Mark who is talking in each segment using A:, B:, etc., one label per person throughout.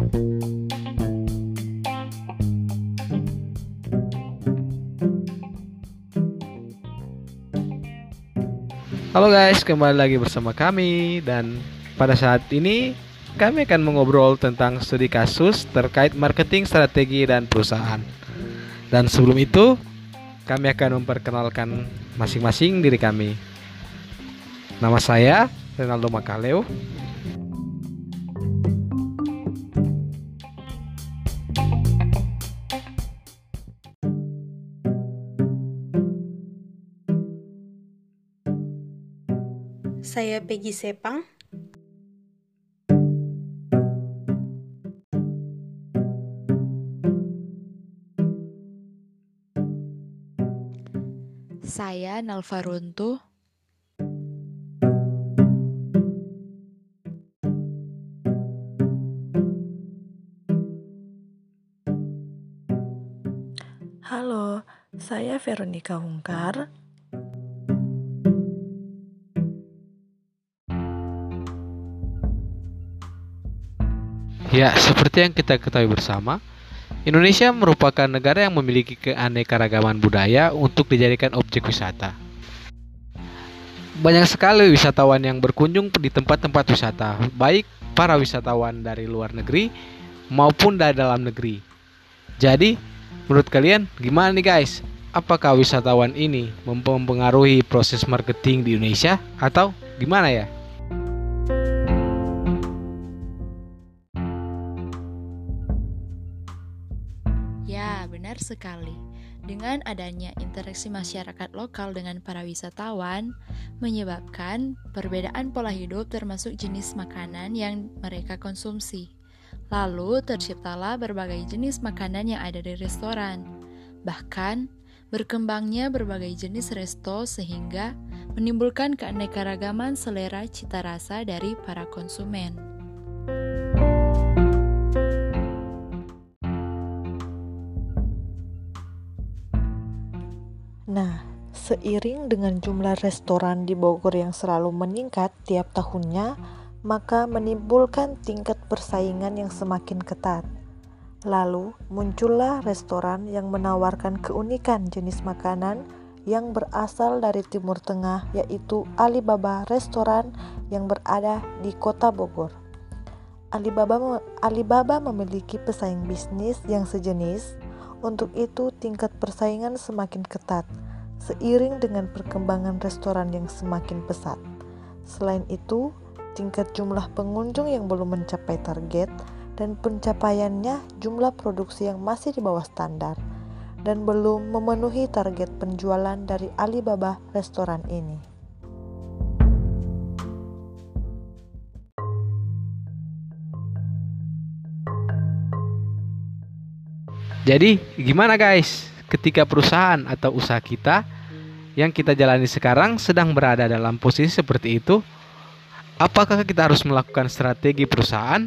A: Halo guys, kembali lagi bersama kami dan pada saat ini kami akan mengobrol tentang studi kasus terkait marketing strategi dan perusahaan. Dan sebelum itu, kami akan memperkenalkan masing-masing diri kami. Nama saya Renaldo Makaleo.
B: Saya Peggy Sepang.
C: Saya Nalva Runtuh.
D: Halo, saya Veronica Hungkar.
A: Ya, seperti yang kita ketahui bersama, Indonesia merupakan negara yang memiliki keanekaragaman budaya untuk dijadikan objek wisata. Banyak sekali wisatawan yang berkunjung di tempat-tempat wisata, baik para wisatawan dari luar negeri maupun dari dalam negeri. Jadi, menurut kalian gimana nih guys? Apakah wisatawan ini mempengaruhi proses marketing di Indonesia atau gimana ya?
C: Ya, benar sekali. Dengan adanya interaksi masyarakat lokal dengan para wisatawan, menyebabkan perbedaan pola hidup termasuk jenis makanan yang mereka konsumsi. Lalu terciptalah berbagai jenis makanan yang ada di restoran. Bahkan, berkembangnya berbagai jenis resto sehingga menimbulkan keanekaragaman selera cita rasa dari para konsumen.
D: Nah, seiring dengan jumlah restoran di Bogor yang selalu meningkat tiap tahunnya, maka menimbulkan tingkat persaingan yang semakin ketat. Lalu muncullah restoran yang menawarkan keunikan jenis makanan yang berasal dari Timur Tengah, yaitu Alibaba Restoran yang berada di Kota Bogor. Alibaba, Alibaba memiliki pesaing bisnis yang sejenis, untuk itu tingkat persaingan semakin ketat seiring dengan perkembangan restoran yang semakin pesat. Selain itu, tingkat jumlah pengunjung yang belum mencapai target dan pencapaiannya jumlah produksi yang masih di bawah standar dan belum memenuhi target penjualan dari Alibaba restoran ini.
A: Jadi, gimana guys? Ketika perusahaan atau usaha kita yang kita jalani sekarang sedang berada dalam posisi seperti itu, apakah kita harus melakukan strategi perusahaan?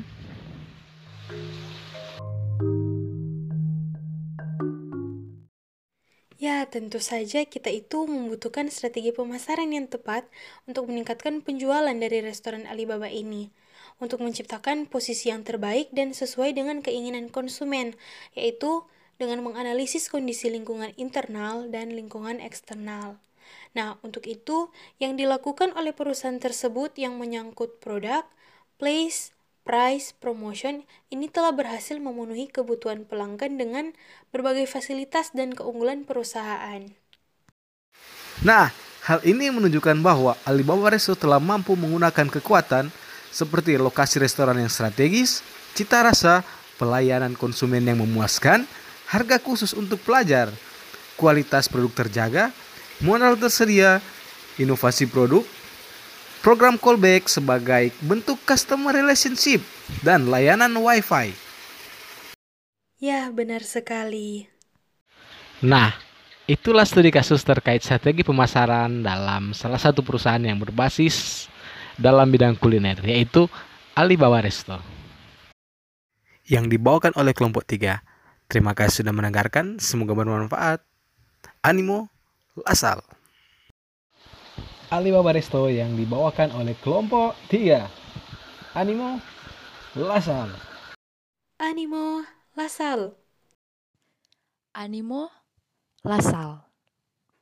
B: Ya, tentu saja kita itu membutuhkan strategi pemasaran yang tepat untuk meningkatkan penjualan dari restoran Alibaba ini. Untuk menciptakan posisi yang terbaik dan sesuai dengan keinginan konsumen, yaitu dengan menganalisis kondisi lingkungan internal dan lingkungan eksternal. Nah, untuk itu, yang dilakukan oleh perusahaan tersebut yang menyangkut produk, place, price, promotion ini telah berhasil memenuhi kebutuhan pelanggan dengan berbagai fasilitas dan keunggulan perusahaan.
A: Nah, hal ini menunjukkan bahwa Alibaba Resto telah mampu menggunakan kekuatan seperti lokasi restoran yang strategis, cita rasa, pelayanan konsumen yang memuaskan, harga khusus untuk pelajar, kualitas produk terjaga, modal tersedia, inovasi produk, program callback sebagai bentuk customer relationship, dan layanan WiFi.
B: Ya, benar sekali.
A: Nah, itulah studi kasus terkait strategi pemasaran dalam salah satu perusahaan yang berbasis dalam bidang kuliner, yaitu Alibaba Resto. Yang dibawakan oleh kelompok 3. Terima kasih sudah mendengarkan, semoga bermanfaat. Animo, asal. Alibaba Resto yang dibawakan oleh kelompok 3. Animo, Lasal.
B: Animo Lasal.
C: Animo Lasal.